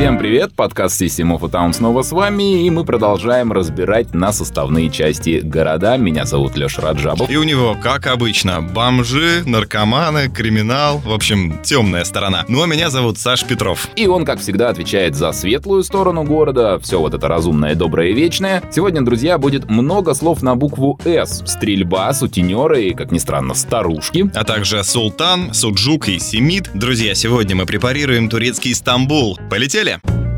Всем привет, подкаст System of a Town снова с вами, и мы продолжаем разбирать на составные части города. Меня зовут Леша Раджабов. И у него, как обычно, бомжи, наркоманы, криминал, в общем, темная сторона. Ну а меня зовут Саш Петров. И он, как всегда, отвечает за светлую сторону города, все вот это разумное, доброе и вечное. Сегодня, друзья, будет много слов на букву «С». Стрельба, сутенеры и, как ни странно, старушки. А также Султан, Суджук и Семид. Друзья, сегодня мы препарируем турецкий Стамбул. Полетели! Поехали! Поехали!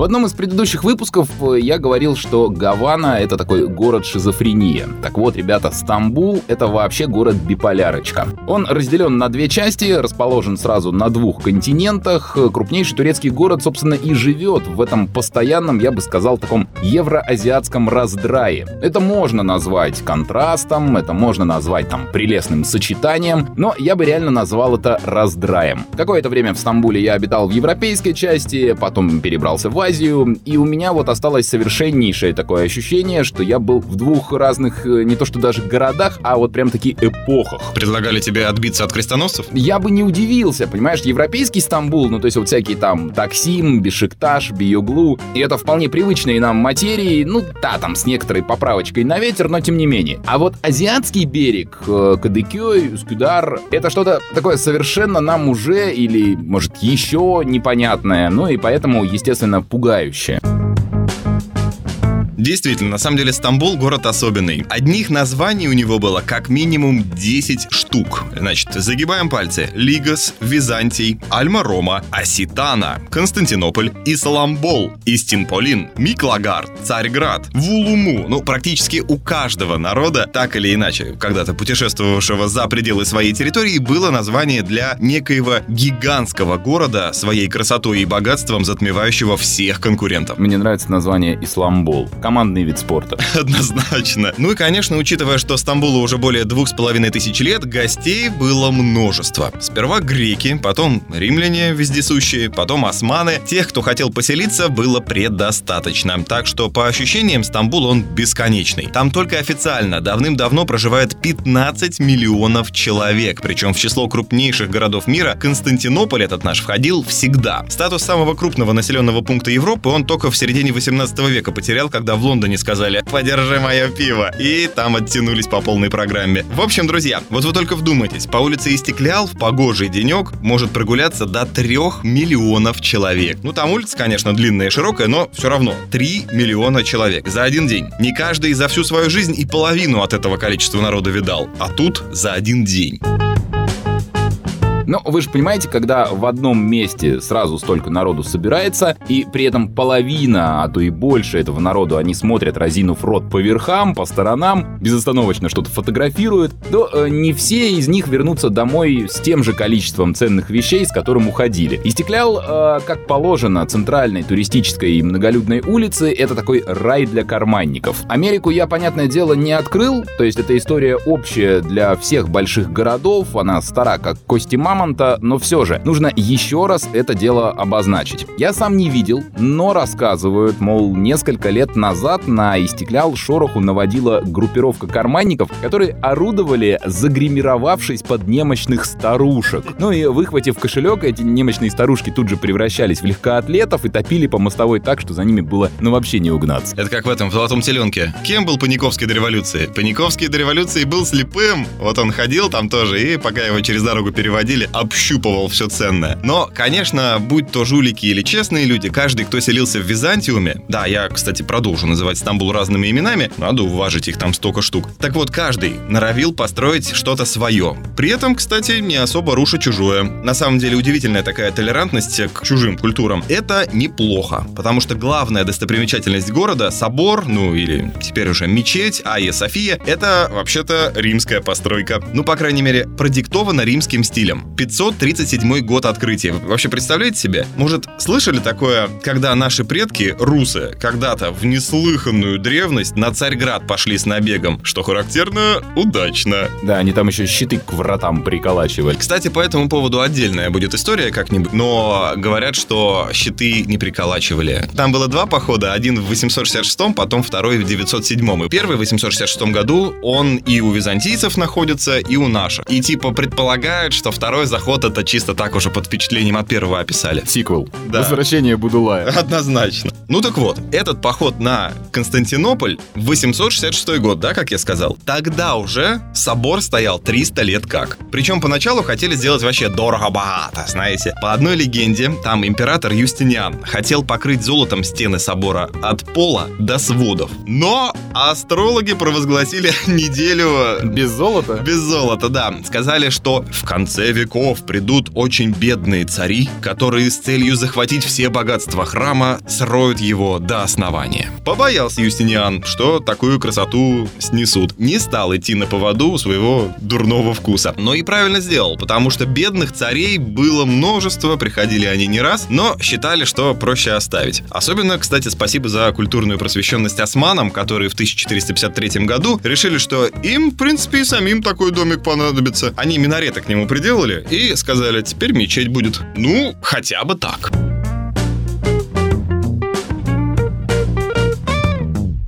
В одном из предыдущих выпусков э, я говорил, что Гавана — это такой город-шизофрения. Так вот, ребята, Стамбул — это вообще город-биполярочка. Он разделен на две части, расположен сразу на двух континентах. Крупнейший турецкий город, собственно, и живет в этом постоянном, я бы сказал, таком евроазиатском раздрае. Это можно назвать контрастом, это можно назвать там прелестным сочетанием, но я бы реально назвал это раздраем. Какое-то время в Стамбуле я обитал в европейской части, потом перебрался в Азию, Азию, и у меня вот осталось совершеннейшее такое ощущение, что я был в двух разных, э, не то что даже городах, а вот прям таки эпохах. Предлагали тебе отбиться от крестоносцев? Я бы не удивился, понимаешь, европейский Стамбул, ну то есть вот всякие там Таксим, Бешикташ, Биоглу, и это вполне привычные нам материи, ну да, там с некоторой поправочкой на ветер, но тем не менее. А вот азиатский берег, э, Кадыкёй, Скудар, это что-то такое совершенно нам уже или, может, еще непонятное, ну и поэтому, естественно, пугает пугающее. Действительно, на самом деле Стамбул город особенный. Одних названий у него было как минимум 10 штук. Значит, загибаем пальцы. Лигас, Византий, Альма-Рома, Аситана, Константинополь, Исламбол, Истинполин, Миклагард, Царьград, Вулуму. Ну, практически у каждого народа, так или иначе, когда-то путешествовавшего за пределы своей территории, было название для некоего гигантского города, своей красотой и богатством затмевающего всех конкурентов. Мне нравится название Исламбол командный вид спорта. Однозначно. Ну и, конечно, учитывая, что Стамбулу уже более двух с половиной тысяч лет, гостей было множество. Сперва греки, потом римляне вездесущие, потом османы. Тех, кто хотел поселиться, было предостаточно. Так что, по ощущениям, Стамбул он бесконечный. Там только официально давным-давно проживает 15 миллионов человек. Причем в число крупнейших городов мира Константинополь этот наш входил всегда. Статус самого крупного населенного пункта Европы он только в середине 18 века потерял, когда в Лондоне сказали «Подержи мое пиво», и там оттянулись по полной программе. В общем, друзья, вот вы только вдумайтесь, по улице Истеклял в погожий денек может прогуляться до трех миллионов человек. Ну, там улица, конечно, длинная и широкая, но все равно 3 миллиона человек за один день. Не каждый за всю свою жизнь и половину от этого количества народа видал, а тут за один день. Но вы же понимаете, когда в одном месте сразу столько народу собирается, и при этом половина, а то и больше этого народу, они смотрят, разинув рот по верхам, по сторонам, безостановочно что-то фотографируют, то э, не все из них вернутся домой с тем же количеством ценных вещей, с которым уходили. Истеклял, э, как положено, центральной туристической и многолюдной улицы, это такой рай для карманников. Америку я, понятное дело, не открыл, то есть эта история общая для всех больших городов, она стара как кости мама, мамонта, но все же нужно еще раз это дело обозначить. Я сам не видел, но рассказывают, мол, несколько лет назад на Истеклял шороху наводила группировка карманников, которые орудовали, загримировавшись под немощных старушек. Ну и выхватив кошелек, эти немощные старушки тут же превращались в легкоатлетов и топили по мостовой так, что за ними было ну вообще не угнаться. Это как в этом, в «Золотом теленке». Кем был Паниковский до революции? Паниковский до революции был слепым. Вот он ходил там тоже, и пока его через дорогу переводили, общупывал все ценное. Но, конечно, будь то жулики или честные люди, каждый, кто селился в Византиуме, да, я, кстати, продолжу называть Стамбул разными именами, надо уважить их там столько штук. Так вот, каждый норовил построить что-то свое. При этом, кстати, не особо руша чужое. На самом деле, удивительная такая толерантность к чужим культурам. Это неплохо, потому что главная достопримечательность города, собор, ну или теперь уже мечеть, Айя София, это вообще-то римская постройка. Ну, по крайней мере, продиктована римским стилем. 537 год открытия. Вы вообще представляете себе? Может, слышали такое, когда наши предки, русы, когда-то в неслыханную древность на Царьград пошли с набегом? Что характерно, удачно. Да, они там еще щиты к вратам приколачивали. Кстати, по этому поводу отдельная будет история как-нибудь, но говорят, что щиты не приколачивали. Там было два похода, один в 866, потом второй в 907. И первый в 866 году, он и у византийцев находится, и у наших. И типа предполагают, что второй заход это чисто так уже под впечатлением от первого описали. Сиквел. Да. Возвращение Будулая. Однозначно. Ну так вот, этот поход на Константинополь в 866 год, да, как я сказал, тогда уже собор стоял 300 лет как. Причем поначалу хотели сделать вообще дорого-богато, знаете. По одной легенде, там император Юстиниан хотел покрыть золотом стены собора от пола до сводов. Но астрологи провозгласили неделю Без золота? без золота, да. Сказали, что в конце веков придут очень бедные цари, которые с целью захватить все богатства храма сроют его до основания. Побоялся Юстиниан, что такую красоту снесут. Не стал идти на поводу своего дурного вкуса. Но и правильно сделал, потому что бедных царей было множество, приходили они не раз, но считали, что проще оставить. Особенно, кстати, спасибо за культурную просвещенность османам, которые в 1453 году решили, что им, в принципе, и самим такой домик понадобится. Они минареты к нему приделали и сказали, теперь мечеть будет. Ну, хотя бы так.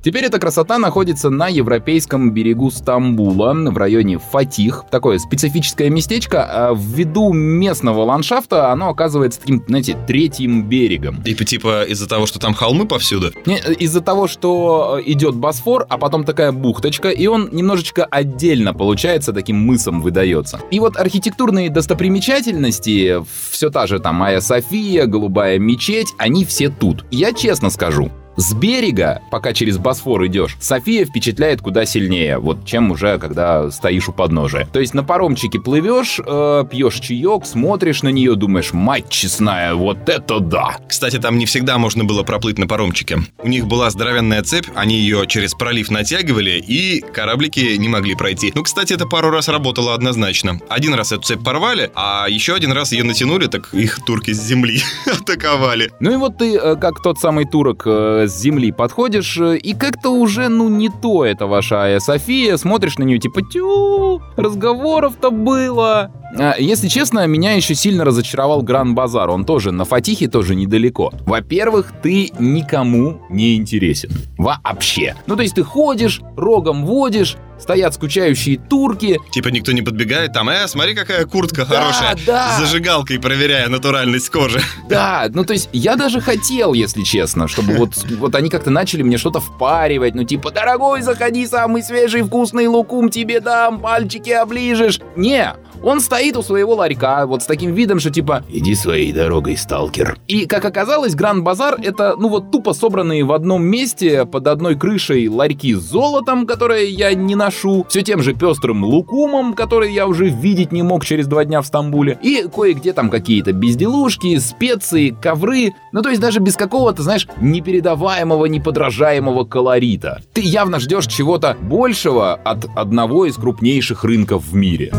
Теперь эта красота находится на европейском берегу Стамбула, в районе Фатих. Такое специфическое местечко. а Ввиду местного ландшафта оно оказывается таким, знаете, третьим берегом. Типа, типа из-за того, что там холмы повсюду. Не, Из-за того, что э, идет Босфор, а потом такая бухточка, и он немножечко отдельно получается, таким мысом выдается. И вот архитектурные достопримечательности, все та же там Айя София, Голубая мечеть, они все тут. Я честно скажу, с берега, пока через Босфор идешь, София впечатляет куда сильнее, вот чем уже когда стоишь у подножия. То есть на паромчике плывешь, э, пьешь чаек, смотришь на нее, думаешь, мать честная, вот это да! Кстати, там не всегда можно было проплыть на паромчике. У них была здоровенная цепь, они ее через пролив натягивали, и кораблики не могли пройти. Ну, кстати, это пару раз работало однозначно. Один раз эту цепь порвали, а еще один раз ее натянули, так их турки с земли атаковали. Ну и вот ты, э, как тот самый турок, э, с земли подходишь, э, и как-то уже, ну, не то это ваша София, смотришь на нее типа тю, разговоров-то было. А, Если честно, меня еще сильно разочаровал Гран-Базар, он тоже на Фатихе, тоже недалеко. Во-первых, ты никому не интересен. Вообще. Ну, то есть ты ходишь, рогом водишь, стоят скучающие турки, Типа никто не подбегает, там, э, смотри, какая куртка Да, хорошая. да. С зажигалкой проверяя натуральность кожи. Да, ну то есть я даже хотел, если честно, чтобы вот, вот они как-то начали мне что-то впаривать, ну типа, дорогой, заходи, самый свежий вкусный лукум тебе дам, пальчики оближешь. Не, он стоит у своего ларька, вот с таким видом, что типа «Иди своей дорогой, сталкер». И, как оказалось, Гранд-базар — это, ну вот, тупо собранные в одном месте под одной крышей ларьки с золотом, которые я не ношу, все тем же пестрым лукумом, который я уже видеть не мог через два дня в Стамбуле, и кое-где там какие-то безделушки, специи, ковры, ну то есть даже без какого-то, знаешь, непередаваемого, неподражаемого колорита. Ты явно ждешь чего-то большего от одного из крупнейших рынков в мире.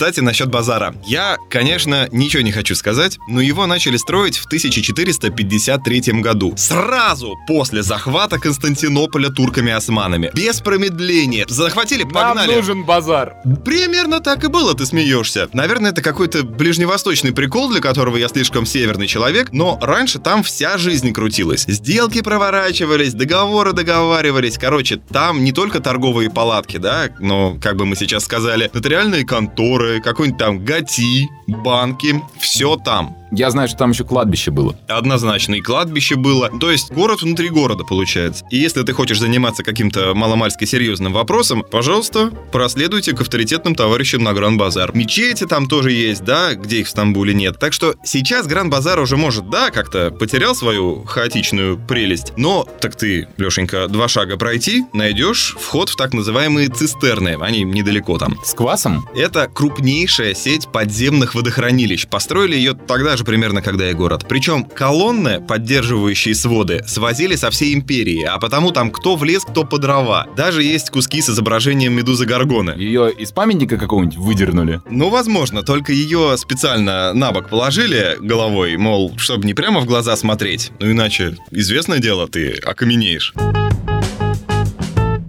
Кстати, насчет базара. Я, конечно, ничего не хочу сказать, но его начали строить в 1453 году. Сразу после захвата Константинополя турками-османами. Без промедления. Захватили, погнали. базар. Примерно так и было, ты смеешься. Наверное, это какой-то ближневосточный прикол, для которого я слишком северный человек, но раньше там вся жизнь крутилась. Сделки проворачивались, договоры договаривались. Короче, там не только торговые палатки, да, но, как бы мы сейчас сказали, нотариальные конторы, какой-нибудь там ГАТИ, банки, все там. Я знаю, что там еще кладбище было. Однозначно, и кладбище было. То есть город внутри города получается. И если ты хочешь заниматься каким-то маломальски серьезным вопросом, пожалуйста, проследуйте к авторитетным товарищам на Гран-Базар. Мечети там тоже есть, да, где их в Стамбуле нет. Так что сейчас Гран-Базар уже может, да, как-то потерял свою хаотичную прелесть. Но, так ты, Лешенька, два шага пройти, найдешь вход в так называемые цистерны. Они недалеко там. С квасом? Это крупнейшая сеть подземных водохранилищ. Построили ее тогда же примерно, когда и город. Причем колонны, поддерживающие своды, свозили со всей империи, а потому там кто в лес, кто по дрова. Даже есть куски с изображением медузы Гаргоны. Ее из памятника какого-нибудь выдернули? Ну, возможно, только ее специально на бок положили головой, мол, чтобы не прямо в глаза смотреть. Ну, иначе, известное дело, ты окаменеешь.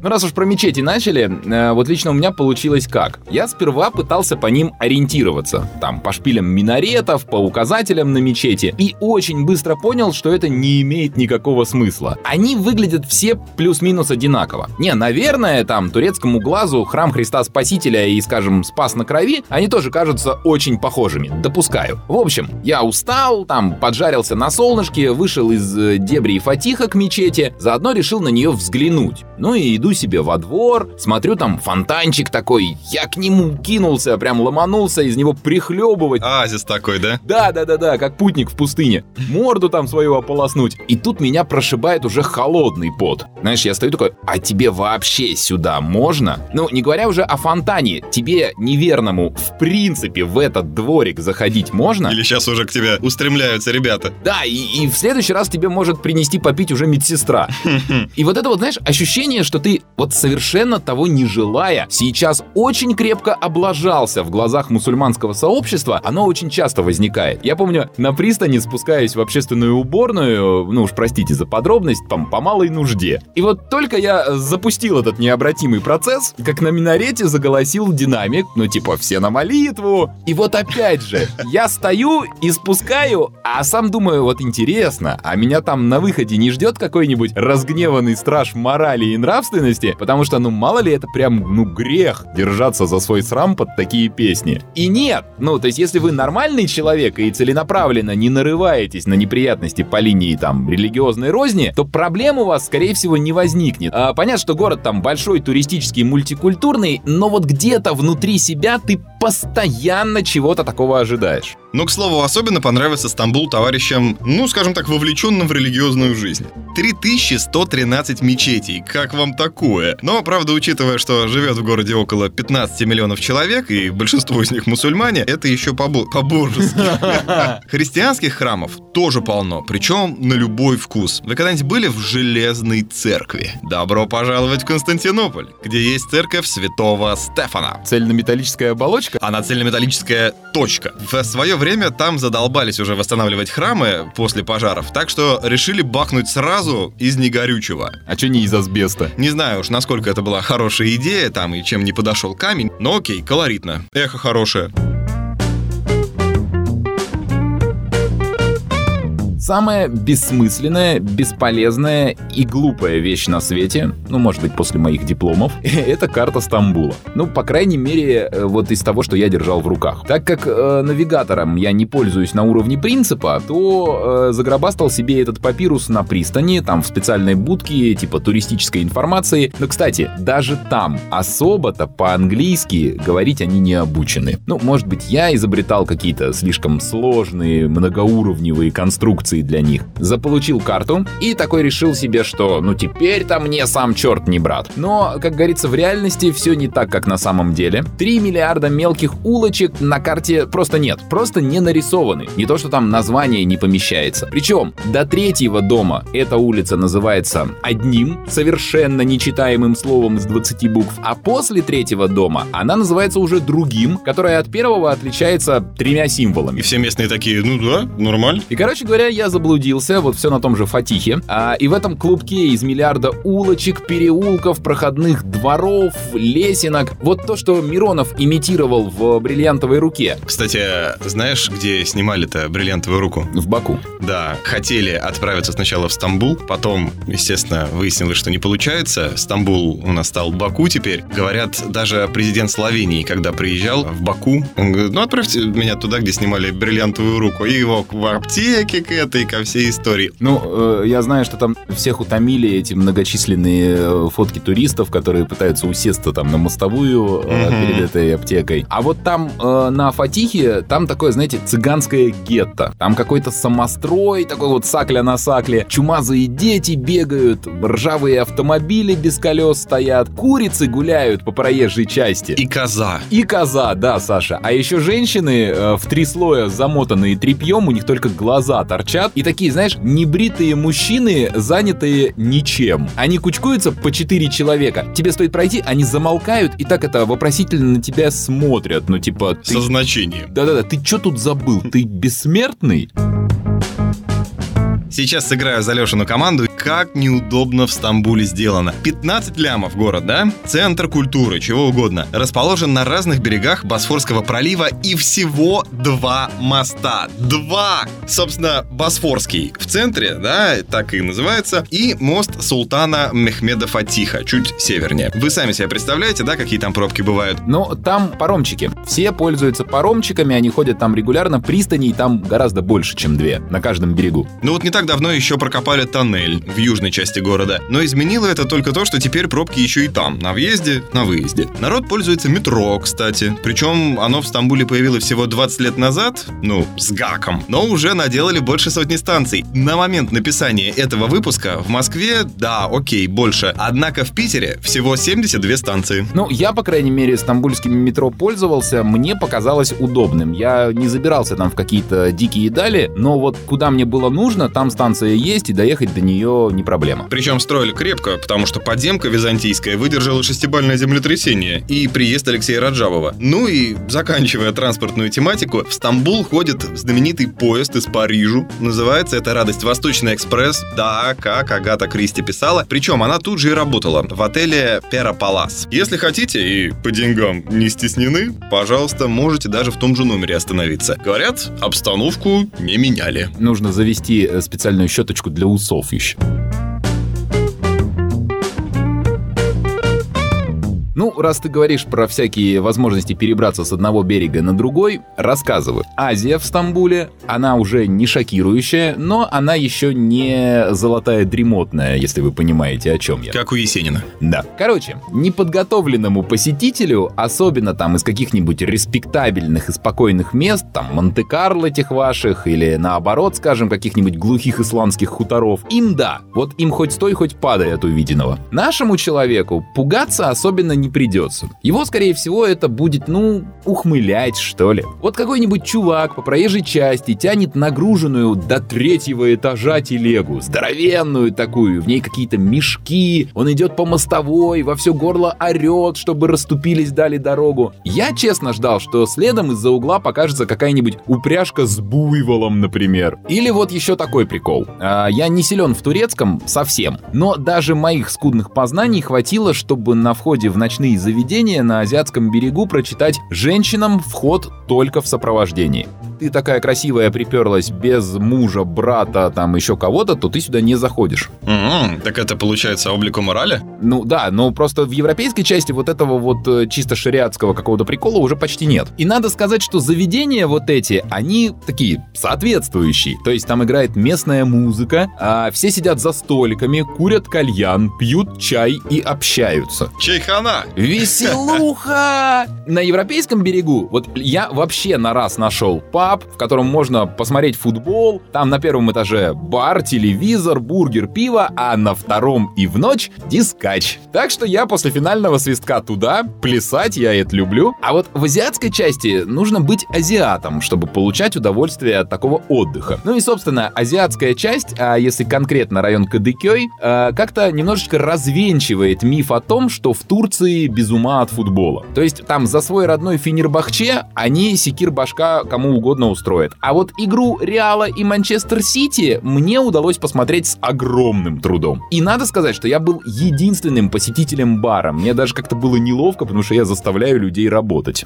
Ну, раз уж про мечети начали, э, вот лично у меня получилось как? Я сперва пытался по ним ориентироваться. Там, по шпилям минаретов, по указателям на мечети. И очень быстро понял, что это не имеет никакого смысла. Они выглядят все плюс-минус одинаково. Не, наверное, там, турецкому глазу храм Христа Спасителя и, скажем, Спас на крови, они тоже кажутся очень похожими. Допускаю. В общем, я устал, там, поджарился на солнышке, вышел из э, дебри Фатиха к мечети, заодно решил на нее взглянуть. Ну и иду себе во двор, смотрю, там фонтанчик такой, я к нему кинулся, прям ломанулся, из него прихлебывать. Оазис такой, да? Да, да, да, да, как путник в пустыне. Морду там свою ополоснуть. И тут меня прошибает уже холодный пот. Знаешь, я стою такой, а тебе вообще сюда можно? Ну, не говоря уже о фонтане, тебе неверному в принципе в этот дворик заходить можно? Или сейчас уже к тебе устремляются ребята? Да, и, и в следующий раз тебе может принести попить уже медсестра. И вот это вот, знаешь, ощущение, что ты вот совершенно того не желая, сейчас очень крепко облажался в глазах мусульманского сообщества, оно очень часто возникает. Я помню, на пристани спускаюсь в общественную уборную, ну уж простите за подробность, там, по малой нужде. И вот только я запустил этот необратимый процесс, как на минарете заголосил динамик, ну типа все на молитву. И вот опять же, я стою и спускаю, а сам думаю, вот интересно, а меня там на выходе не ждет какой-нибудь разгневанный страж морали и нравственности, потому что, ну, мало ли это прям, ну, грех держаться за свой срам под такие песни. И нет, ну, то есть если вы нормальный человек и целенаправленно не нарываетесь на неприятности по линии там религиозной розни, то проблем у вас, скорее всего, не возникнет. А, понятно, что город там большой, туристический, мультикультурный, но вот где-то внутри себя ты постоянно чего-то такого ожидаешь. Но, к слову, особенно понравился Стамбул товарищам, ну, скажем так, вовлеченным в религиозную жизнь. 3113 мечетей, как вам такое? Но, правда, учитывая, что живет в городе около 15 миллионов человек, и большинство из них мусульмане, это еще побо- по-божески. Христианских храмов тоже полно, причем на любой вкус. Вы когда-нибудь были в Железной церкви? Добро пожаловать в Константинополь, где есть церковь святого Стефана. Цельнометаллическая оболочка? Она цельнометаллическая точка. В свое время там задолбались уже восстанавливать храмы после пожаров, так что решили бахнуть сразу из негорючего. А что не из асбеста? Не знаю уж, насколько это была хорошая идея там и чем не подошел камень, но окей, колоритно. Эхо хорошее. Самая бессмысленная, бесполезная и глупая вещь на свете, ну, может быть, после моих дипломов, это карта Стамбула. Ну, по крайней мере, э, вот из того, что я держал в руках. Так как э, навигатором я не пользуюсь на уровне принципа, то э, загробастал себе этот папирус на пристани, там в специальной будке, типа туристической информации. Но, кстати, даже там особо-то по-английски говорить они не обучены. Ну, может быть, я изобретал какие-то слишком сложные, многоуровневые конструкции для них. Заполучил карту и такой решил себе, что ну теперь-то мне сам черт не брат. Но, как говорится, в реальности все не так, как на самом деле. 3 миллиарда мелких улочек на карте просто нет. Просто не нарисованы. Не то, что там название не помещается. Причем до третьего дома эта улица называется одним, совершенно нечитаемым словом из 20 букв, а после третьего дома она называется уже другим, которое от первого отличается тремя символами. И все местные такие, ну да, нормально. И, короче говоря, я заблудился, вот все на том же Фатихе. А, и в этом клубке из миллиарда улочек, переулков, проходных дворов, лесенок. Вот то, что Миронов имитировал в «Бриллиантовой руке». Кстати, знаешь, где снимали-то «Бриллиантовую руку»? В Баку. Да, хотели отправиться сначала в Стамбул, потом, естественно, выяснилось, что не получается. Стамбул у нас стал Баку теперь. Говорят, даже президент Словении, когда приезжал в Баку, он говорит, ну отправьте меня туда, где снимали «Бриллиантовую руку». И его в аптеке к этой, ко всей истории. Ну, э, я знаю, что там всех утомили эти многочисленные э, фотки туристов, которые пытаются усесться там на мостовую э, Мгм. перед этой аптекой. А вот там э, на Фатихе, там такое, знаете, цыганское гетто. Там какой-то самострой, такой вот сакля на сакле. Чумазые дети бегают, ржавые автомобили без колес стоят, курицы гуляют по проезжей части. И коза. И коза, да, Саша. А еще женщины э, в три слоя замотанные тряпьем, у них только глаза торчат. И такие, знаешь, небритые мужчины, занятые ничем. Они кучкуются по четыре человека. Тебе стоит пройти, они замолкают и так это вопросительно на тебя смотрят. Ну, типа, ты... Со значением. Да-да-да, ты что тут забыл? Ты бессмертный? Сейчас сыграю за Лешину команду. Как неудобно в Стамбуле сделано. 15 лямов город, да? Центр культуры, чего угодно. Расположен на разных берегах Босфорского пролива и всего два моста. Два! Собственно, Босфорский в центре, да, так и называется, и мост Султана Мехмеда Фатиха, чуть севернее. Вы сами себе представляете, да, какие там пробки бывают? Ну, там паромчики. Все пользуются паромчиками, они ходят там регулярно, пристаней там гораздо больше, чем две, на каждом берегу. Ну вот не так давно еще прокопали тоннель в южной части города, но изменило это только то, что теперь пробки еще и там, на въезде, на выезде. Народ пользуется метро, кстати, причем оно в Стамбуле появилось всего 20 лет назад, ну, с гаком, но уже наделали больше сотни станций. На момент написания этого выпуска в Москве, да, окей, больше, однако в Питере всего 72 станции. Ну, я, по крайней мере, стамбульским метро пользовался, мне показалось удобным. Я не забирался там в какие-то дикие дали, но вот куда мне было нужно, там станция есть, и доехать до нее не проблема. Причем строили крепко, потому что подземка византийская выдержала шестибальное землетрясение и приезд Алексея Раджабова. Ну и, заканчивая транспортную тематику, в Стамбул ходит знаменитый поезд из Парижу. Называется это «Радость Восточный экспресс». Да, как Агата Кристи писала. Причем она тут же и работала в отеле Пера Палас. Если хотите и по деньгам не стеснены, пожалуйста, можете даже в том же номере остановиться. Говорят, обстановку не меняли. Нужно завести э, специальную щеточку для усов еще. thank you Ну, раз ты говоришь про всякие возможности перебраться с одного берега на другой, рассказываю. Азия в Стамбуле, она уже не шокирующая, но она еще не золотая дремотная, если вы понимаете, о чем я. Как у Есенина. Да. Короче, неподготовленному посетителю, особенно там из каких-нибудь респектабельных и спокойных мест, там Монте-Карло этих ваших, или наоборот, скажем, каких-нибудь глухих исландских хуторов, им да, вот им хоть стой, хоть падай от увиденного. Нашему человеку пугаться особенно не придется. Его, скорее всего, это будет, ну, ухмылять, что ли. Вот какой-нибудь чувак по проезжей части тянет нагруженную до третьего этажа телегу, здоровенную такую, в ней какие-то мешки, он идет по мостовой, во все горло орет, чтобы расступились, дали дорогу. Я честно ждал, что следом из-за угла покажется какая-нибудь упряжка с буйволом, например. Или вот еще такой прикол. А, я не силен в турецком совсем, но даже моих скудных познаний хватило, чтобы на входе в ночной ночные заведения на азиатском берегу прочитать «Женщинам вход только в сопровождении». Ты такая красивая приперлась без мужа, брата, там еще кого-то, то ты сюда не заходишь. Mm-hmm. Так это получается облику морали? Ну да, но просто в европейской части вот этого вот э, чисто шариатского какого-то прикола уже почти нет. И надо сказать, что заведения вот эти, они такие соответствующие. То есть там играет местная музыка, а все сидят за столиками, курят кальян, пьют чай и общаются. Чайхана! Веселуха! На европейском берегу, вот я вообще на раз нашел паб, в котором можно посмотреть футбол, там на первом этаже бар, телевизор, бургер, пиво, а на втором и в ночь дискач. Так что я после финального свистка туда, плясать я это люблю. А вот в азиатской части нужно быть азиатом, чтобы получать удовольствие от такого отдыха. Ну и, собственно, азиатская часть, а если конкретно район Кадыкёй, э, как-то немножечко развенчивает миф о том, что в Турции без ума от футбола. То есть там за свой родной Финербахче они секир башка кому угодно устроят. А вот игру Реала и Манчестер Сити мне удалось посмотреть с огромным трудом. И надо сказать, что я был единственным посетителем бара. Мне даже как-то было неловко, потому что я заставляю людей работать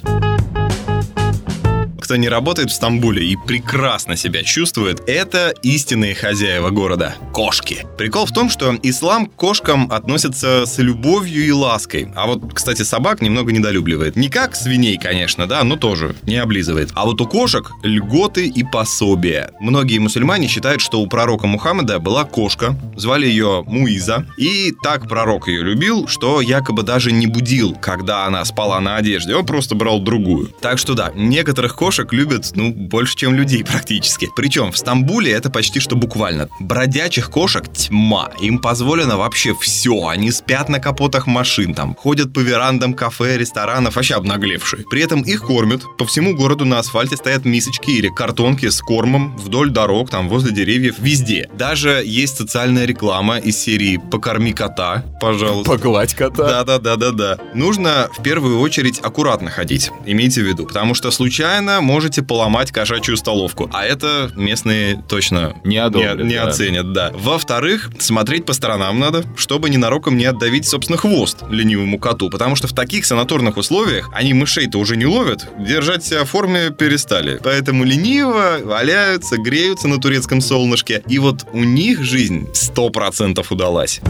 кто не работает в Стамбуле и прекрасно себя чувствует, это истинные хозяева города – кошки. Прикол в том, что ислам к кошкам относится с любовью и лаской. А вот, кстати, собак немного недолюбливает. Не как свиней, конечно, да, но тоже не облизывает. А вот у кошек льготы и пособия. Многие мусульмане считают, что у пророка Мухаммеда была кошка, звали ее Муиза, и так пророк ее любил, что якобы даже не будил, когда она спала на одежде, он просто брал другую. Так что да, некоторых кошек кошек любят, ну, больше, чем людей практически. Причем в Стамбуле это почти что буквально. Бродячих кошек тьма. Им позволено вообще все. Они спят на капотах машин, там, ходят по верандам кафе, ресторанов, вообще обнаглевшие. При этом их кормят. По всему городу на асфальте стоят мисочки или картонки с кормом вдоль дорог, там, возле деревьев, везде. Даже есть социальная реклама из серии «Покорми кота», пожалуйста. Погладь кота. Да-да-да-да-да. Нужно в первую очередь аккуратно ходить, имейте в виду, потому что случайно можете поломать кошачью столовку. А это местные точно Не одобрят, не, не да. оценят, да. Во-вторых, смотреть по сторонам надо, чтобы ненароком не отдавить, собственно, хвост ленивому коту. Потому что в таких санаторных условиях они мышей-то уже не ловят, держать себя в форме перестали. Поэтому лениво валяются, греются на турецком солнышке. И вот у них жизнь 100% удалась.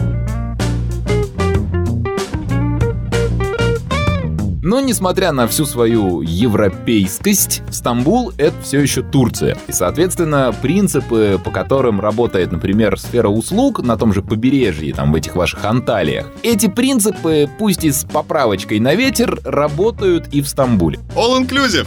Но, несмотря на всю свою европейскость, Стамбул — это все еще Турция. И, соответственно, принципы, по которым работает, например, сфера услуг на том же побережье, там, в этих ваших Анталиях, эти принципы, пусть и с поправочкой на ветер, работают и в Стамбуле. All inclusive.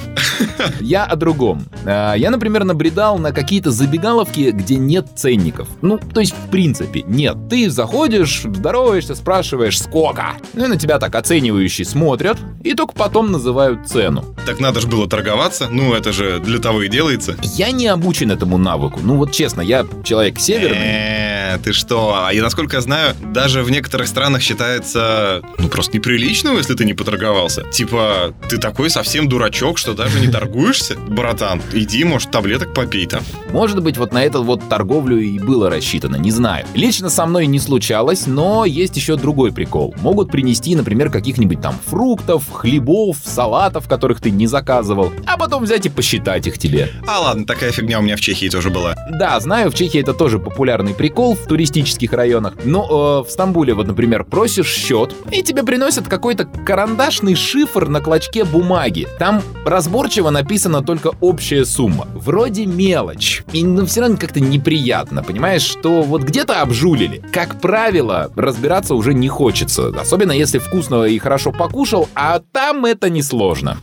Я о другом. А, Я, например, набредал на какие-то забегаловки, где нет ценников. Ну, то есть, в принципе, нет. Ты заходишь, здороваешься, спрашиваешь, сколько? Ну и на тебя так оценивающие смотрят, и только потом называют цену. Так надо же было торговаться. Ну, это же для того и делается. Я не обучен этому навыку. Ну вот честно, я человек северный. Э, ты что? А я, насколько я знаю, даже в некоторых странах считается, ну, просто неприличным, если ты не поторговался. Типа, ты такой совсем дурачок, что даже не торгуешься? Братан, иди, может, таблеток попей там. Может быть, вот на эту вот торговлю и было рассчитано, не знаю. Лично со мной не случалось, но есть еще другой прикол. Могут принести, например, каких-нибудь там фруктов, хлебов, салатов, которых ты не заказывал, а потом взять и посчитать их тебе. А ладно, такая фигня у меня в Чехии тоже была. Да, знаю, в Чехии это тоже популярный прикол в туристических районах. Но э, в Стамбуле, вот, например, просишь счет, и тебе приносят какой-то карандашный шифр на клочке бумаги. Там разборчиво написана только общая сумма. Вроде мелочь. И ну, все равно как-то неприятно, понимаешь, что вот где-то обжулили. Как правило, разбираться уже не хочется. Особенно если вкусно и хорошо покушал, а там это несложно.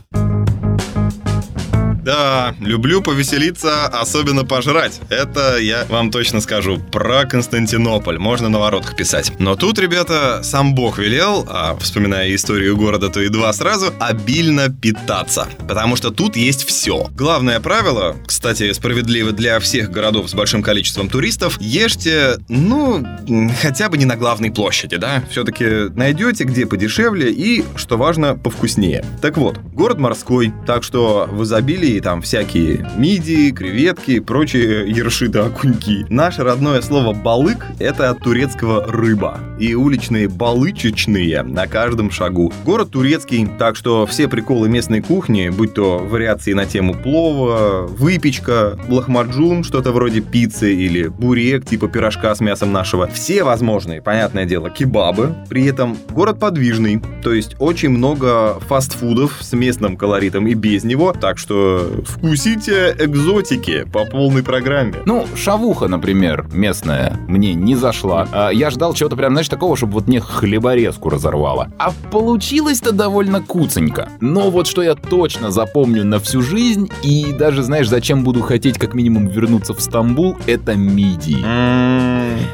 Да, люблю повеселиться, особенно пожрать. Это я вам точно скажу. Про Константинополь можно на воротах писать. Но тут, ребята, сам Бог велел, а вспоминая историю города, то и два сразу, обильно питаться. Потому что тут есть все. Главное правило, кстати, справедливо для всех городов с большим количеством туристов, ешьте, ну, хотя бы не на главной площади, да? Все-таки найдете где подешевле и, что важно, повкуснее. Так вот, город морской, так что в изобилии там всякие мидии, креветки и прочие ерши да окуньки. Наше родное слово «балык» — это от турецкого «рыба». И уличные балычечные на каждом шагу. Город турецкий, так что все приколы местной кухни, будь то вариации на тему плова, выпечка, лахмаджун, что-то вроде пиццы или бурек, типа пирожка с мясом нашего, все возможные, понятное дело, кебабы. При этом город подвижный, то есть очень много фастфудов с местным колоритом и без него, так что вкусите экзотики по полной программе. Ну, шавуха, например, местная, мне не зашла. А я ждал чего-то прям, знаешь, такого, чтобы вот мне хлеборезку разорвало. А получилось-то довольно куценько. Но вот что я точно запомню на всю жизнь, и даже, знаешь, зачем буду хотеть как минимум вернуться в Стамбул, это мидии.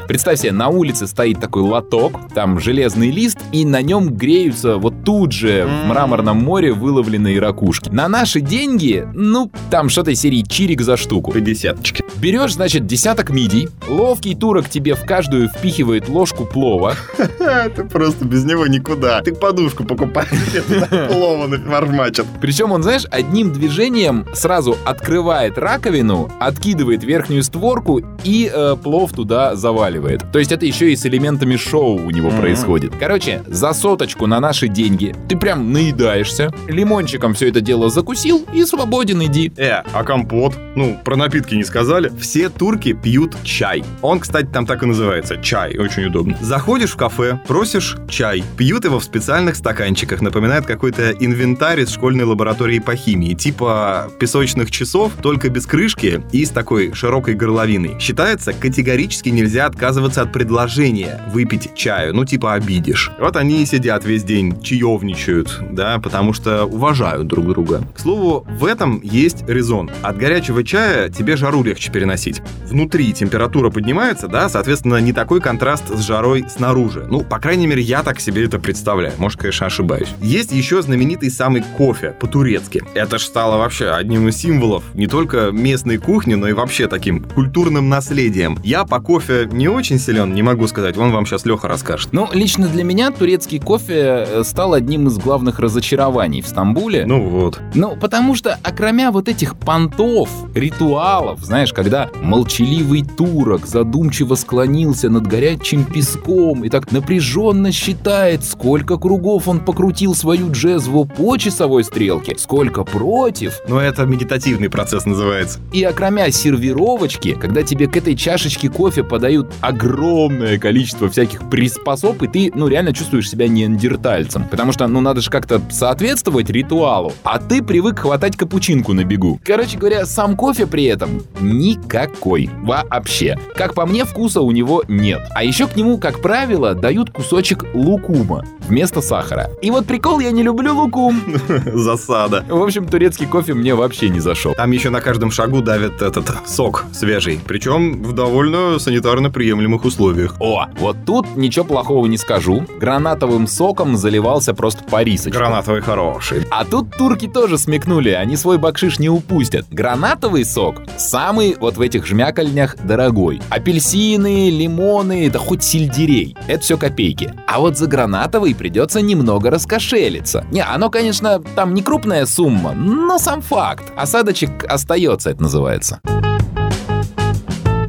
Представь себе, на улице стоит такой лоток, там железный лист, и на нем греются вот тут же в мраморном море выловленные ракушки. На наши деньги, ну, там что-то из серии чирик за штуку. По десяточке. Берешь, значит, десяток мидий, ловкий турок тебе в каждую впихивает ложку плова, Это просто без него никуда. Ты подушку покупаешь, плова нафармачат. причем он, знаешь, одним движением сразу открывает раковину, откидывает верхнюю створку и э, плов туда заваливает. То есть это еще и с элементами шоу у него происходит. Короче, за соточку на наши деньги ты прям наедаешься, лимончиком все это дело закусил и свободен иди. Э, а компот? Ну, про напитки не сказали. Все турки пьют чай. Он, кстати, там так и называется. Чай. Очень удобно. Заходишь в кафе, просишь чай. Пьют его в специальных стаканчиках. Напоминает какой-то инвентарь из школьной лаборатории по химии. Типа песочных часов, только без крышки и с такой широкой горловиной. Считается, категорически нельзя отказываться от предложения выпить чаю. Ну, типа обидишь. Вот они сидят весь день, чаевничают, да, потому что уважают друг друга. К слову, в этом есть резон. От горячего чая тебе жару легче переносить. Внутри температура поднимается, да, соответственно, не такой контраст с жарой снаружи. Ну, по крайней мере, я так себе это представляю. Может, конечно, ошибаюсь. Есть еще знаменитый самый кофе по-турецки. Это ж стало вообще одним из символов не только местной кухни, но и вообще таким культурным наследием. Я по кофе не очень силен, не могу сказать. Вон вам сейчас Леха расскажет. Ну, лично для меня турецкий кофе э, стал одним из главных разочарований в Стамбуле. Ну вот. Ну, потому что окромя вот этих понтов, ритуалов, знаешь, когда молчаливый турок задумчиво склонился над горячим песком и так напряженно считает, сколько кругов он покрутил свою джезву по часовой стрелке, сколько против. Но это медитативный процесс называется. И окромя сервировочки, когда тебе к этой чашечке кофе подают огромное количество всяких приспособ, и ты, ну, реально чувствуешь себя неандертальцем. Потому что, ну, надо же как-то соответствовать ритуалу. А ты привык хватать капучинку на бегу. Короче говоря, сам кофе при этом никакой. Вообще. Как по мне, вкуса у него нет. А еще к нему, как правило, дают кусочек лукума вместо сахара. И вот прикол, я не люблю лукум. Засада. В общем, турецкий кофе мне вообще не зашел. Там еще на каждом шагу давят этот сок свежий. Причем в довольно санитарно приемлемых условиях. О, вот тут ничего плохого не скажу. Гранатовым соком заливался просто по рисочку. Гранатовый хороший. А тут турки тоже смекнули, они свой бакшиш не упустят. Гранатовый сок самый вот в этих жмякальнях дорогой. Апельсины, лимоны, да хоть сельдерей. Это все копейки. А вот за гранатовый придется немного раскошелиться. Не, оно, конечно, там не крупная сумма, но сам факт. Осадочек остается, это называется.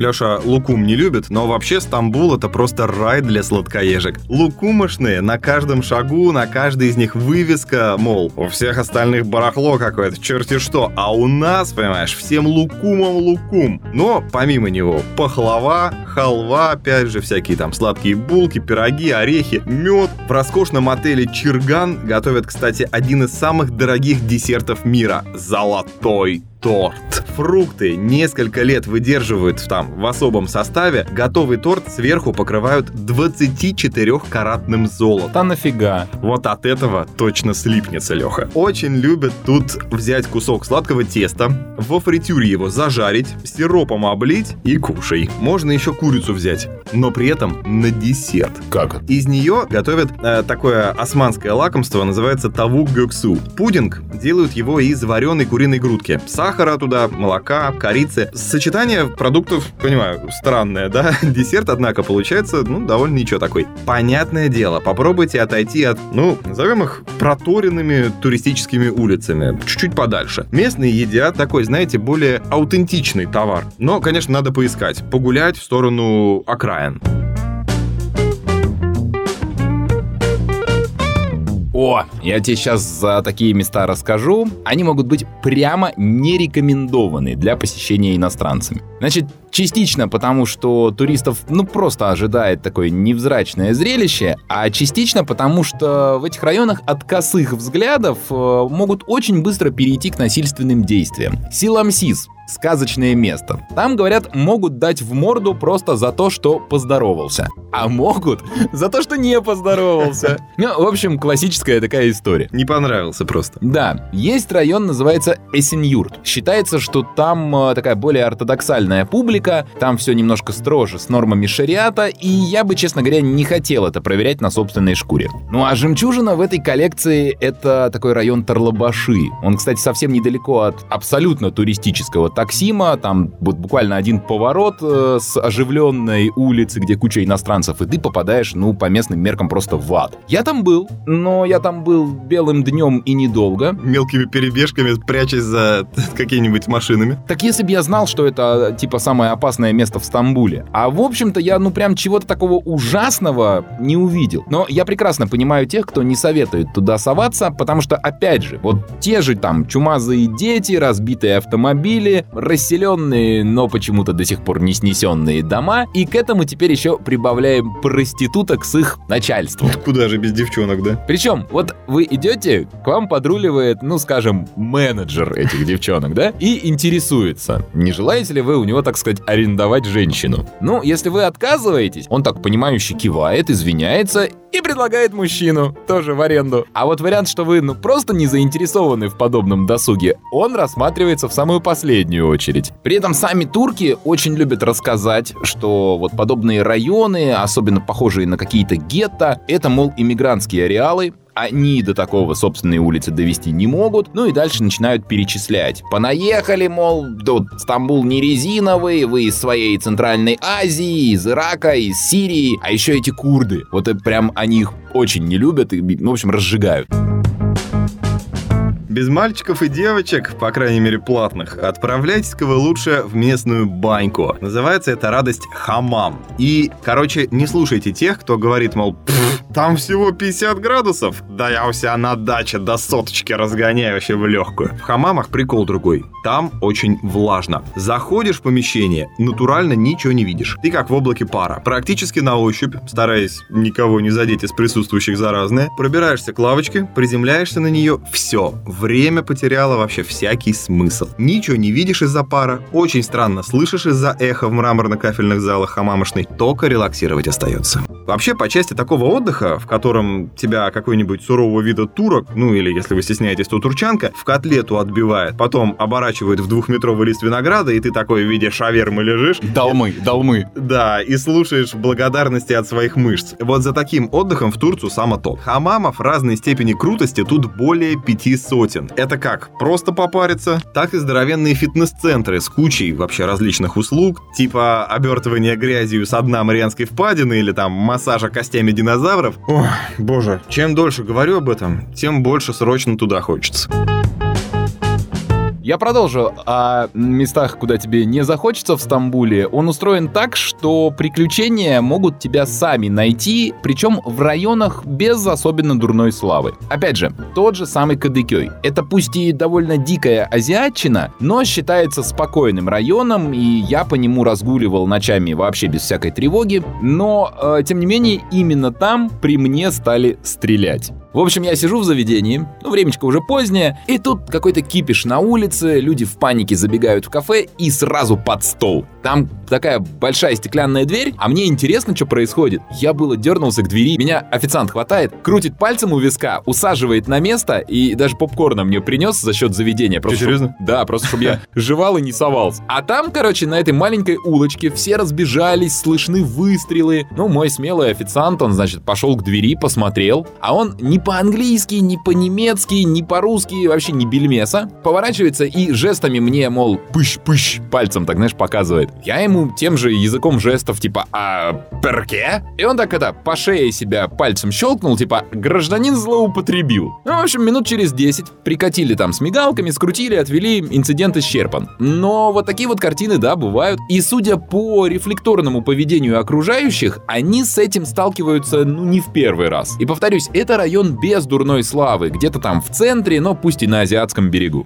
Леша лукум не любит, но вообще Стамбул это просто рай для сладкоежек. Лукумошные на каждом шагу, на каждой из них вывеска, мол, у всех остальных барахло какое-то, черти что, а у нас, понимаешь, всем лукумом лукум. Но помимо него пахлава, халва, опять же, всякие там сладкие булки, пироги, орехи, мед. В роскошном отеле Чирган готовят, кстати, один из самых дорогих десертов мира – золотой торт. Фрукты несколько лет выдерживают там в особом составе. Готовый торт сверху покрывают 24-каратным золотом. Да нафига? Вот от этого точно слипнется, Леха. Очень любят тут взять кусок сладкого теста, во фритюре его зажарить, сиропом облить и кушай. Можно еще курицу взять, но при этом на десерт. Как? Из нее готовят э, такое османское лакомство, называется тавук гюксу. Пудинг делают его из вареной куриной грудки. Сахара туда, молока, корицы. Сочетание продуктов, понимаю, странное, да? Десерт, однако, получается, ну, довольно ничего такой. Понятное дело, попробуйте отойти от, ну, назовем их проторенными туристическими улицами, чуть-чуть подальше. Местные едят такой, знаете, более аутентичный товар. Но, конечно, надо поискать, погулять в сторону окраин. О, я тебе сейчас за такие места расскажу. Они могут быть прямо не рекомендованы для посещения иностранцами. Значит, частично потому, что туристов ну просто ожидает такое невзрачное зрелище, а частично потому, что в этих районах от косых взглядов э, могут очень быстро перейти к насильственным действиям. Силамсис сказочное место. Там, говорят, могут дать в морду просто за то, что поздоровался. А могут за то, что не поздоровался. Ну, в общем, классическая такая история. Не понравился просто. Да, есть район, называется Эсенюрт. Считается, что там э, такая более ортодоксальная публика, там все немножко строже с нормами шариата, и я бы, честно говоря, не хотел это проверять на собственной шкуре. Ну а жемчужина в этой коллекции — это такой район Тарлабаши. Он, кстати, совсем недалеко от абсолютно туристического Таксима, там вот буквально один поворот э, с оживленной улицы, где куча иностранцев, и ты попадаешь, ну, по местным меркам просто в ад. Я там был, но я там был белым днем и недолго. Мелкими перебежками, прячась за какими-нибудь машинами. Так если бы я знал, что это, типа, самое опасное место в Стамбуле. А в общем-то я, ну, прям чего-то такого ужасного не увидел. Но я прекрасно понимаю тех, кто не советует туда соваться, потому что, опять же, вот те же там чумазые дети, разбитые автомобили, расселенные, но почему-то до сих пор не снесенные дома, и к этому теперь еще прибавляем проституток с их начальством. Куда же без девчонок, да? Причем, вот вы идете, к вам подруливает, ну, скажем, менеджер этих девчонок, да, и интересуется, не желаете ли вы у него, так сказать, арендовать женщину. Ну, если вы отказываетесь, он так понимающе кивает, извиняется и предлагает мужчину тоже в аренду. А вот вариант, что вы ну просто не заинтересованы в подобном досуге, он рассматривается в самую последнюю очередь. При этом сами турки очень любят рассказать, что вот подобные районы, особенно похожие на какие-то гетто, это, мол, иммигрантские ареалы, они до такого собственные улицы довести не могут, ну и дальше начинают перечислять. Понаехали, мол, тут Стамбул не резиновый, вы из своей Центральной Азии, из Ирака, из Сирии, а еще эти курды. Вот это прям они их очень не любят и, в общем, разжигают. Без мальчиков и девочек, по крайней мере платных, отправляйтесь-ка вы лучше в местную баньку. Называется это радость хамам. И, короче, не слушайте тех, кто говорит, мол, там всего 50 градусов. Да я у себя на даче до соточки разгоняю вообще в легкую. В хамамах прикол другой. Там очень влажно. Заходишь в помещение, натурально ничего не видишь. Ты как в облаке пара. Практически на ощупь, стараясь никого не задеть из присутствующих заразное, пробираешься к лавочке, приземляешься на нее, все. Время потеряло вообще всякий смысл. Ничего не видишь из-за пара, очень странно слышишь из-за эха в мраморно-кафельных залах хамамошной, только релаксировать остается. Вообще, по части такого отдыха, в котором тебя какой-нибудь сурового вида турок, ну или если вы стесняетесь, то турчанка, в котлету отбивает, потом оборачивает в двухметровый лист винограда, и ты такой в виде шавермы лежишь. Долмы, долмы. Да, и слушаешь благодарности от своих мышц. Вот за таким отдыхом в Турцию само то. Хамамов разной степени крутости тут более пяти сотен. Это как? Просто попариться, так и здоровенные фитнес-центры с кучей вообще различных услуг, типа обертывания грязью с дна Марианской впадины или там массажа костями динозавров. Ох, боже, чем дольше говорю об этом, тем больше срочно туда хочется. Я продолжу о местах, куда тебе не захочется в Стамбуле. Он устроен так, что приключения могут тебя сами найти, причем в районах без особенно дурной славы. Опять же, тот же самый Кадыкёй. Это пусть и довольно дикая азиатчина, но считается спокойным районом, и я по нему разгуливал ночами вообще без всякой тревоги. Но, э, тем не менее, именно там при мне стали стрелять. В общем, я сижу в заведении, ну, времечко уже позднее, и тут какой-то кипиш на улице, люди в панике забегают в кафе и сразу под стол. Там такая большая стеклянная дверь, а мне интересно, что происходит. Я было дернулся к двери, меня официант хватает, крутит пальцем у виска, усаживает на место и даже попкорна мне принес за счет заведения. Просто, что, серьезно? Да, просто чтобы я жевал и не совался. А там, короче, на этой маленькой улочке все разбежались, слышны выстрелы. Ну, мой смелый официант, он, значит, пошел к двери, посмотрел, а он не по-английски, ни по-немецки, ни по-русски, вообще не бельмеса. Поворачивается и жестами мне, мол, пыщ-пыщ, пальцем так, знаешь, показывает. Я ему тем же языком жестов, типа, а перке? И он так это, по шее себя пальцем щелкнул, типа, гражданин злоупотребил. Ну, в общем, минут через 10 прикатили там с мигалками, скрутили, отвели, инцидент исчерпан. Но вот такие вот картины, да, бывают. И судя по рефлекторному поведению окружающих, они с этим сталкиваются, ну, не в первый раз. И повторюсь, это район без дурной славы, где-то там в центре, но пусть и на азиатском берегу.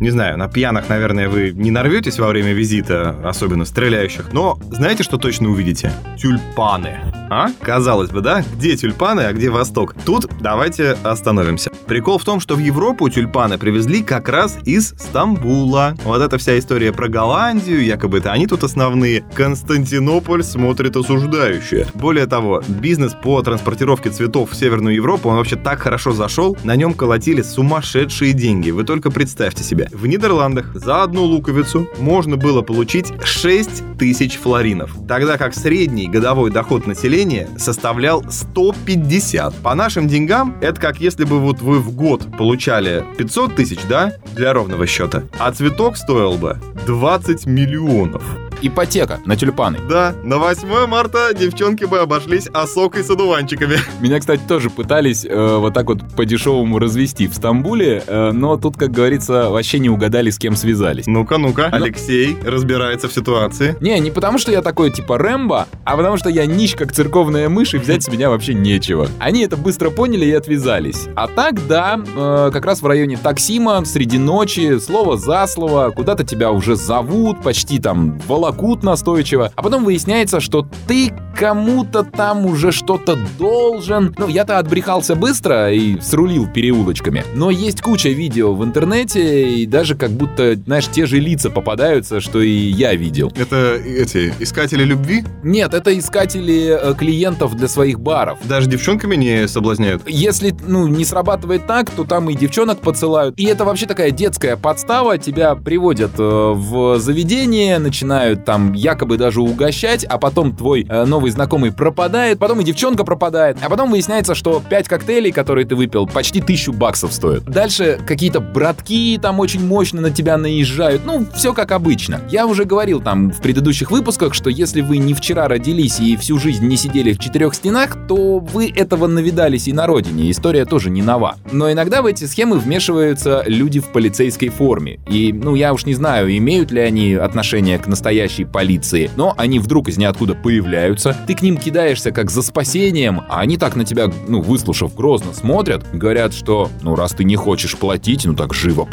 Не знаю, на пьяных, наверное, вы не нарветесь во время визита, особенно стреляющих, но знаете, что точно увидите? Тюльпаны. А? Казалось бы, да? Где тюльпаны, а где Восток? Тут давайте остановимся. Прикол в том, что в Европу тюльпаны привезли как раз из Стамбула. Вот эта вся история про Голландию, якобы это они тут основные. Константинополь смотрит осуждающе. Более того, бизнес по транспортировке цветов в Северную Европу, он вообще так хорошо зашел, на нем колотили сумасшедшие деньги. Вы только представьте себе. В Нидерландах за одну луковицу можно было получить 6 тысяч флоринов, тогда как средний годовой доход населения составлял 150. По нашим деньгам, это как если бы вот вы в год получали 500 тысяч, да, для ровного счета, а цветок стоил бы 20 миллионов ипотека на тюльпаны. Да, на 8 марта девчонки бы обошлись осокой с одуванчиками. Меня, кстати, тоже пытались э, вот так вот по-дешевому развести в Стамбуле, э, но тут, как говорится, вообще не угадали, с кем связались. Ну-ка, ну-ка, но... Алексей разбирается в ситуации. Не, не потому что я такой типа Рэмбо, а потому что я нищ, как церковная мышь, и взять с меня вообще нечего. Они это быстро поняли и отвязались. А так, да, э, как раз в районе Таксима, среди ночи, слово за слово, куда-то тебя уже зовут, почти там волокут настойчиво, а потом выясняется, что ты кому-то там уже что-то должен. Ну, я-то отбрехался быстро и срулил переулочками. Но есть куча видео в интернете, и даже как будто, знаешь, те же лица попадаются, что и я видел. Это эти искатели любви? Нет, это искатели э, клиентов для своих баров. Даже девчонками не соблазняют? Если, ну, не срабатывает так, то там и девчонок поцелают. И это вообще такая детская подстава. Тебя приводят э, в заведение, начинают там якобы даже угощать, а потом твой э, новый новый знакомый пропадает, потом и девчонка пропадает, а потом выясняется, что 5 коктейлей, которые ты выпил, почти тысячу баксов стоят. Дальше какие-то братки там очень мощно на тебя наезжают, ну, все как обычно. Я уже говорил там в предыдущих выпусках, что если вы не вчера родились и всю жизнь не сидели в четырех стенах, то вы этого навидались и на родине, история тоже не нова. Но иногда в эти схемы вмешиваются люди в полицейской форме. И, ну, я уж не знаю, имеют ли они отношение к настоящей полиции, но они вдруг из ниоткуда появляются, ты к ним кидаешься как за спасением, а они так на тебя, ну, выслушав грозно, смотрят, говорят, что, ну, раз ты не хочешь платить, ну так живо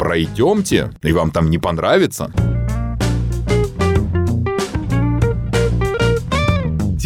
пройдемте, и вам там не понравится.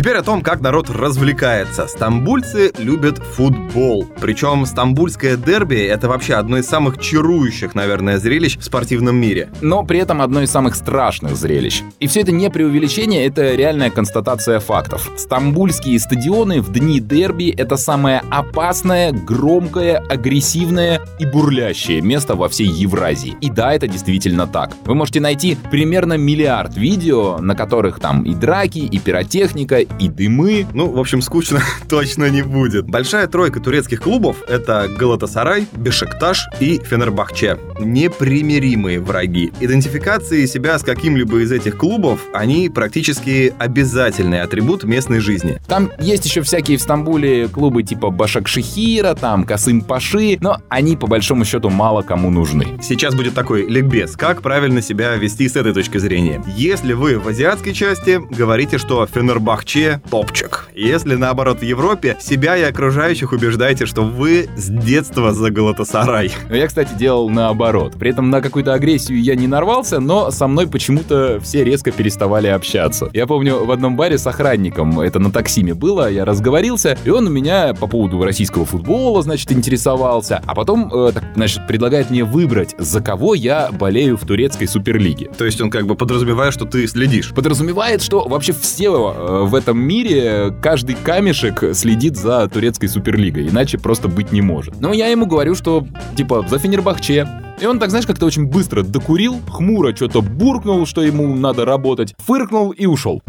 Теперь о том, как народ развлекается. Стамбульцы любят футбол. Причем стамбульское дерби — это вообще одно из самых чарующих, наверное, зрелищ в спортивном мире. Но при этом одно из самых страшных зрелищ. И все это не преувеличение, это реальная констатация фактов. Стамбульские стадионы в дни дерби — это самое опасное, громкое, агрессивное и бурлящее место во всей Евразии. И да, это действительно так. Вы можете найти примерно миллиард видео, на которых там и драки, и пиротехника, и дымы. Ну, в общем, скучно точно не будет. Большая тройка турецких клубов — это Галатасарай, Бешикташ и Фенербахче. Непримиримые враги. Идентификации себя с каким-либо из этих клубов, они практически обязательный атрибут местной жизни. Там есть еще всякие в Стамбуле клубы типа Башакшихира, там Касым Паши, но они по большому счету мало кому нужны. Сейчас будет такой ликбез. Как правильно себя вести с этой точки зрения? Если вы в азиатской части, говорите, что Фенербахче вообще топчик. Если наоборот в Европе, себя и окружающих убеждаете, что вы с детства за Галатасарай. Я, кстати, делал наоборот. При этом на какую-то агрессию я не нарвался, но со мной почему-то все резко переставали общаться. Я помню, в одном баре с охранником, это на таксиме было, я разговорился, и он у меня по поводу российского футбола, значит, интересовался, а потом, э, так, значит, предлагает мне выбрать, за кого я болею в турецкой суперлиге. То есть он как бы подразумевает, что ты следишь? Подразумевает, что вообще все э, в этом этом мире каждый камешек следит за турецкой суперлигой, иначе просто быть не может. Но я ему говорю, что типа за Фенербахче. И он так, знаешь, как-то очень быстро докурил, хмуро что-то буркнул, что ему надо работать, фыркнул и ушел.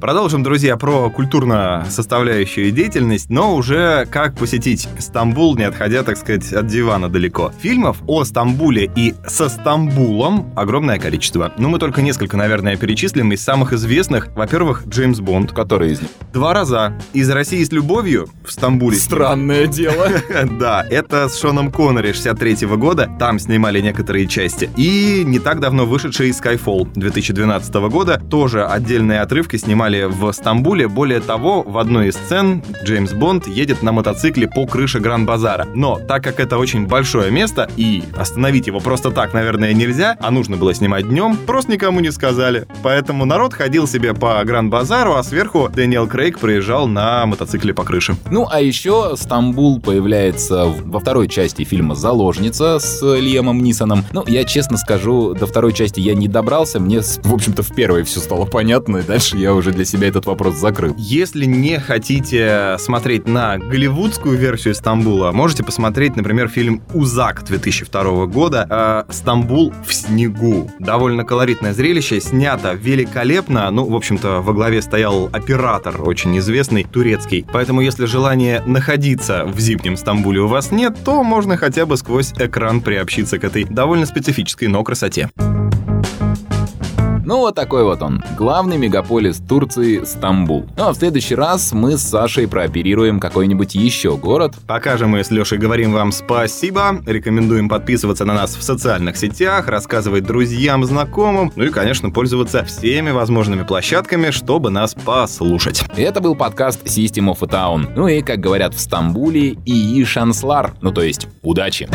Продолжим, друзья, про культурно составляющую деятельность, но уже как посетить Стамбул, не отходя, так сказать, от дивана далеко. Фильмов о Стамбуле и со Стамбулом огромное количество. Ну, мы только несколько, наверное, перечислим из самых известных. Во-первых, Джеймс Бонд. Который из них? Два раза. Из России с любовью в Стамбуле. Странное дело. Да, это с Шоном Коннери 63 года. Там снимали некоторые части. И не так давно вышедший Skyfall 2012 года. Тоже отдельные отрывки снимали снимали в Стамбуле. Более того, в одной из сцен Джеймс Бонд едет на мотоцикле по крыше Гран-базара. Но так как это очень большое место, и остановить его просто так, наверное, нельзя, а нужно было снимать днем, просто никому не сказали. Поэтому народ ходил себе по Гран-базару, а сверху Дэниел Крейг проезжал на мотоцикле по крыше. Ну, а еще Стамбул появляется во второй части фильма «Заложница» с Лиамом Нисоном. Ну, я честно скажу, до второй части я не добрался, мне, в общем-то, в первой все стало понятно, и дальше я уже для себя этот вопрос закрыл. Если не хотите смотреть на голливудскую версию Стамбула, можете посмотреть, например, фильм «Узак» 2002 года э, «Стамбул в снегу». Довольно колоритное зрелище, снято великолепно. Ну, в общем-то, во главе стоял оператор очень известный, турецкий. Поэтому, если желание находиться в зимнем Стамбуле у вас нет, то можно хотя бы сквозь экран приобщиться к этой довольно специфической, но красоте. Ну вот такой вот он, главный мегаполис Турции Стамбул. Ну а в следующий раз мы с Сашей прооперируем какой-нибудь еще город. Пока же мы с Лешей говорим вам спасибо, рекомендуем подписываться на нас в социальных сетях, рассказывать друзьям, знакомым, ну и, конечно, пользоваться всеми возможными площадками, чтобы нас послушать. Это был подкаст System of a Town. Ну и, как говорят в Стамбуле, и шанслар, ну то есть удачи.